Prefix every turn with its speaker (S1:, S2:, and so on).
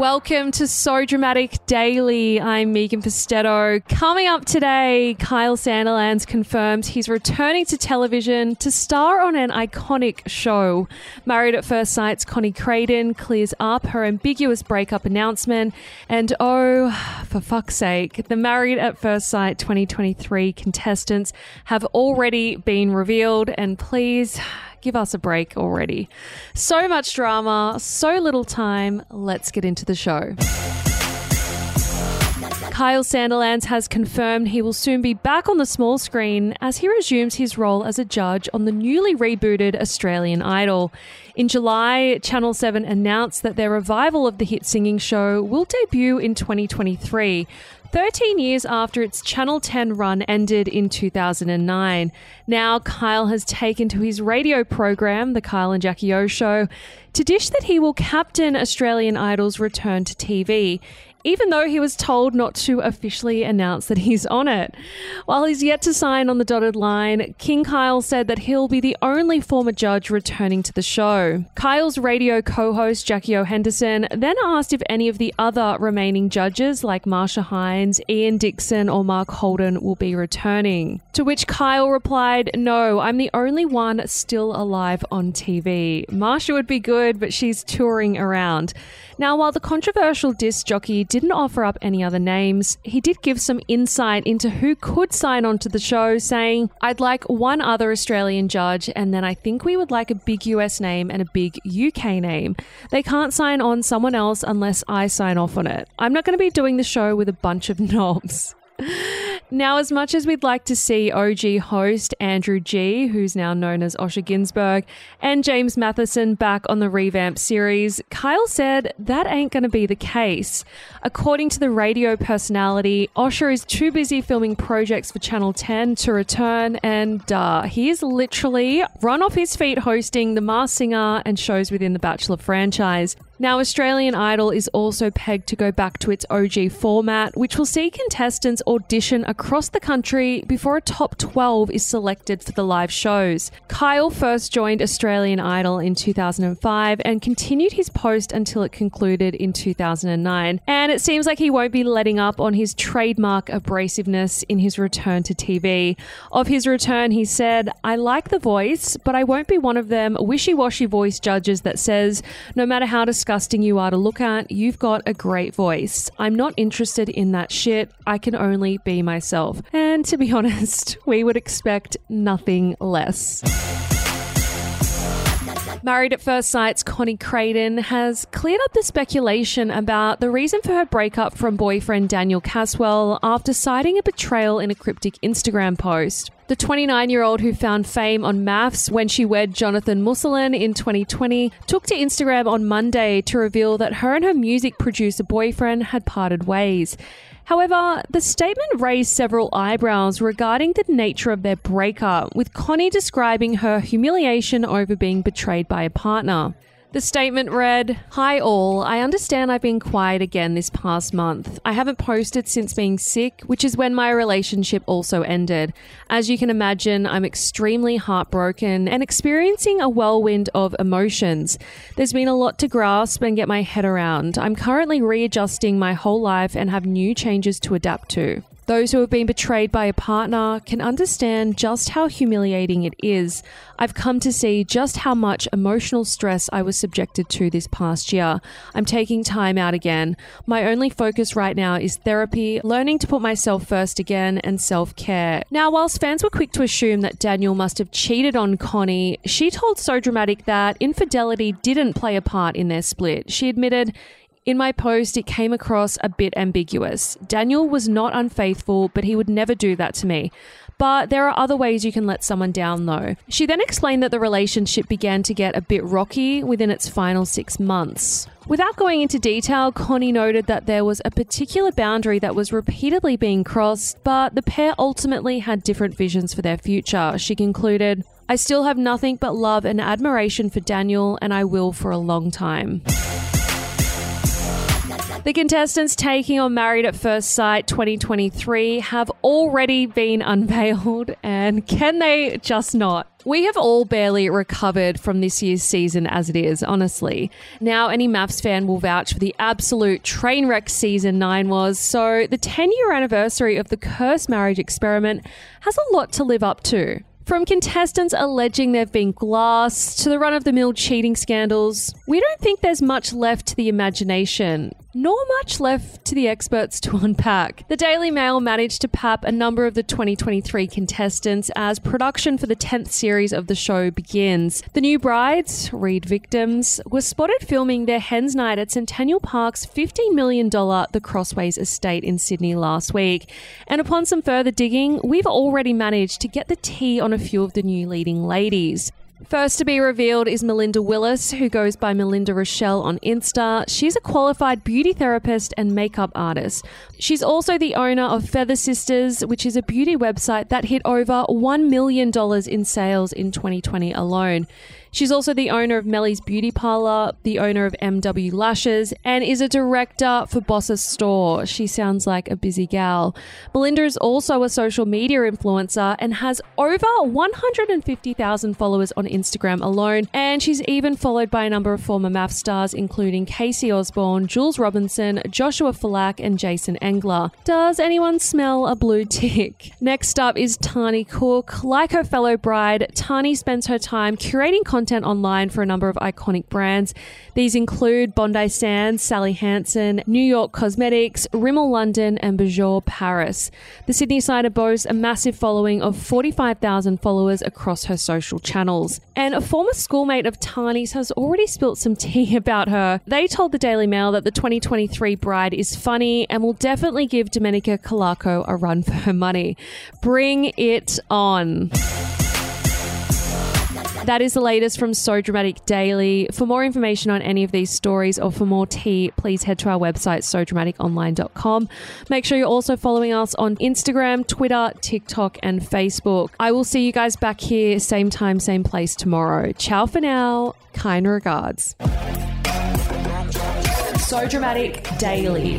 S1: Welcome to So Dramatic Daily. I'm Megan Pustetto. Coming up today, Kyle Sandilands confirms he's returning to television to star on an iconic show. Married at First Sight's Connie Crayden clears up her ambiguous breakup announcement. And oh, for fuck's sake, the Married at First Sight 2023 contestants have already been revealed. And please, Give us a break already. So much drama, so little time. Let's get into the show. Kyle Sandilands has confirmed he will soon be back on the small screen as he resumes his role as a judge on the newly rebooted Australian Idol. In July, Channel 7 announced that their revival of the hit singing show will debut in 2023. 13 years after its Channel 10 run ended in 2009. Now, Kyle has taken to his radio program, The Kyle and Jackie O Show, to dish that he will captain Australian Idol's return to TV even though he was told not to officially announce that he's on it. While he's yet to sign on the dotted line, King Kyle said that he'll be the only former judge returning to the show. Kyle's radio co host, Jackie O. Henderson, then asked if any of the other remaining judges, like Marcia Hines, Ian Dickson, or Mark Holden, will be returning. To which Kyle replied, No, I'm the only one still alive on TV. Marcia would be good, but she's touring around. Now, while the controversial disc jockey didn't offer up any other names, he did give some insight into who could sign on to the show, saying, I'd like one other Australian judge, and then I think we would like a big US name and a big UK name. They can't sign on someone else unless I sign off on it. I'm not going to be doing the show with a bunch of knobs. Now, as much as we'd like to see OG host Andrew G, who's now known as Osher Günsberg, and James Mathison back on the revamp series, Kyle said that ain't going to be the case. According to the radio personality, Osher is too busy filming projects for Channel 10 to return, and uh, he is literally run off his feet hosting The Masked Singer and shows within the Bachelor franchise. Now, Australian Idol is also pegged to go back to its OG format, which will see contestants audition across the country before a top 12 is selected for the live shows. Kyle first joined Australian Idol in 2005 and continued his post until it concluded in 2009. And it seems like he won't be letting up on his trademark abrasiveness in his return to TV. Of his return, he said, I like the voice, but I won't be one of them wishy washy voice judges that says, no matter how disgusting you are to look at, you've got a great voice. I'm not interested in that shit. I can only be myself. And to be honest, we would expect nothing less. Married at First Sight's Connie Crayden has cleared up the speculation about the reason for her breakup from boyfriend Daniel Caswell after citing a betrayal in a cryptic Instagram post. The 29 year old who found fame on MAFS when she wed Jonethen Musulin in 2020 took to Instagram on Monday to reveal that her and her music producer boyfriend had parted ways. However, the statement raised several eyebrows regarding the nature of their breakup, with Connie describing her humiliation over being betrayed by a partner. The statement read Hi, all. I understand I've been quiet again this past month. I haven't posted since being sick, which is when my relationship also ended. As you can imagine, I'm extremely heartbroken and experiencing a whirlwind of emotions. There's been a lot to grasp and get my head around. I'm currently readjusting my whole life and have new changes to adapt to. Those who have been betrayed by a partner can understand just how humiliating it is. I've come to see just how much emotional stress I was subjected to this past year. I'm taking time out again. My only focus right now is therapy, learning to put myself first again, and self care. Now, whilst fans were quick to assume that Daniel must have cheated on Connie, she told So Dramatic that infidelity didn't play a part in their split. She admitted, in my post, it came across a bit ambiguous. Daniel was not unfaithful, but he would never do that to me. But there are other ways you can let someone down, though. She then explained that the relationship began to get a bit rocky within its final six months. Without going into detail, Connie noted that there was a particular boundary that was repeatedly being crossed, but the pair ultimately had different visions for their future. She concluded, I still have nothing but love and admiration for Daniel, and I will for a long time. The contestants taking on Married at First Sight 2023 have already been unveiled, and can they just not? We have all barely recovered from this year's season as it is, honestly. Now, any MAFS fan will vouch for the absolute train wreck season 9 was, so the 10 year anniversary of the cursed marriage experiment has a lot to live up to. From contestants alleging they've been glassed to the run of the mill cheating scandals, we don't think there's much left to the imagination nor much left to the experts to unpack. The Daily Mail managed to pap a number of the 2023 contestants as production for the 10th series of the show begins. The new brides, Reed victims, were spotted filming their hens night at Centennial Park's $15 million The Crossways estate in Sydney last week. And upon some further digging, we've already managed to get the tea on a few of the new leading ladies. First to be revealed is Melinda Willis, who goes by Melinda Rochelle on Insta. She's a qualified beauty therapist and makeup artist. She's also the owner of Feather Sisters, which is a beauty website that hit over $1 million in sales in 2020 alone. She's also the owner of Melly's Beauty Parlor, the owner of MW Lashes, and is a director for Boss's Store. She sounds like a busy gal. Melinda is also a social media influencer and has over 150,000 followers on Instagram alone. And she's even followed by a number of former MAFS stars, including KC Osborne, Jules Robinson, Joshua Falak, and Jason Engler. Does anyone smell a blue tick? Next up is Tahnee Cook. Like her fellow bride, Tahnee spends her time curating content online for a number of iconic brands. These include Bondi Sands, Sally Hansen, New York Cosmetics, Rimmel London, and Bourjois Paris. The Sydney Sider boasts a massive following of 45,000 followers across her social channels. And a former schoolmate of Tahnee's has already spilt some tea about her. They told the Daily Mail that the 2023 bride is funny and will definitely give Domenica Calarco a run for her money. Bring it on. That is the latest from So Dramatic Daily. For more information on any of these stories or for more tea, please head to our website, sodramaticonline.com. Make sure you're also following us on Instagram, Twitter, TikTok, and Facebook. I will see you guys back here, same time, same place tomorrow. Ciao for now. Kind regards. So Dramatic Daily.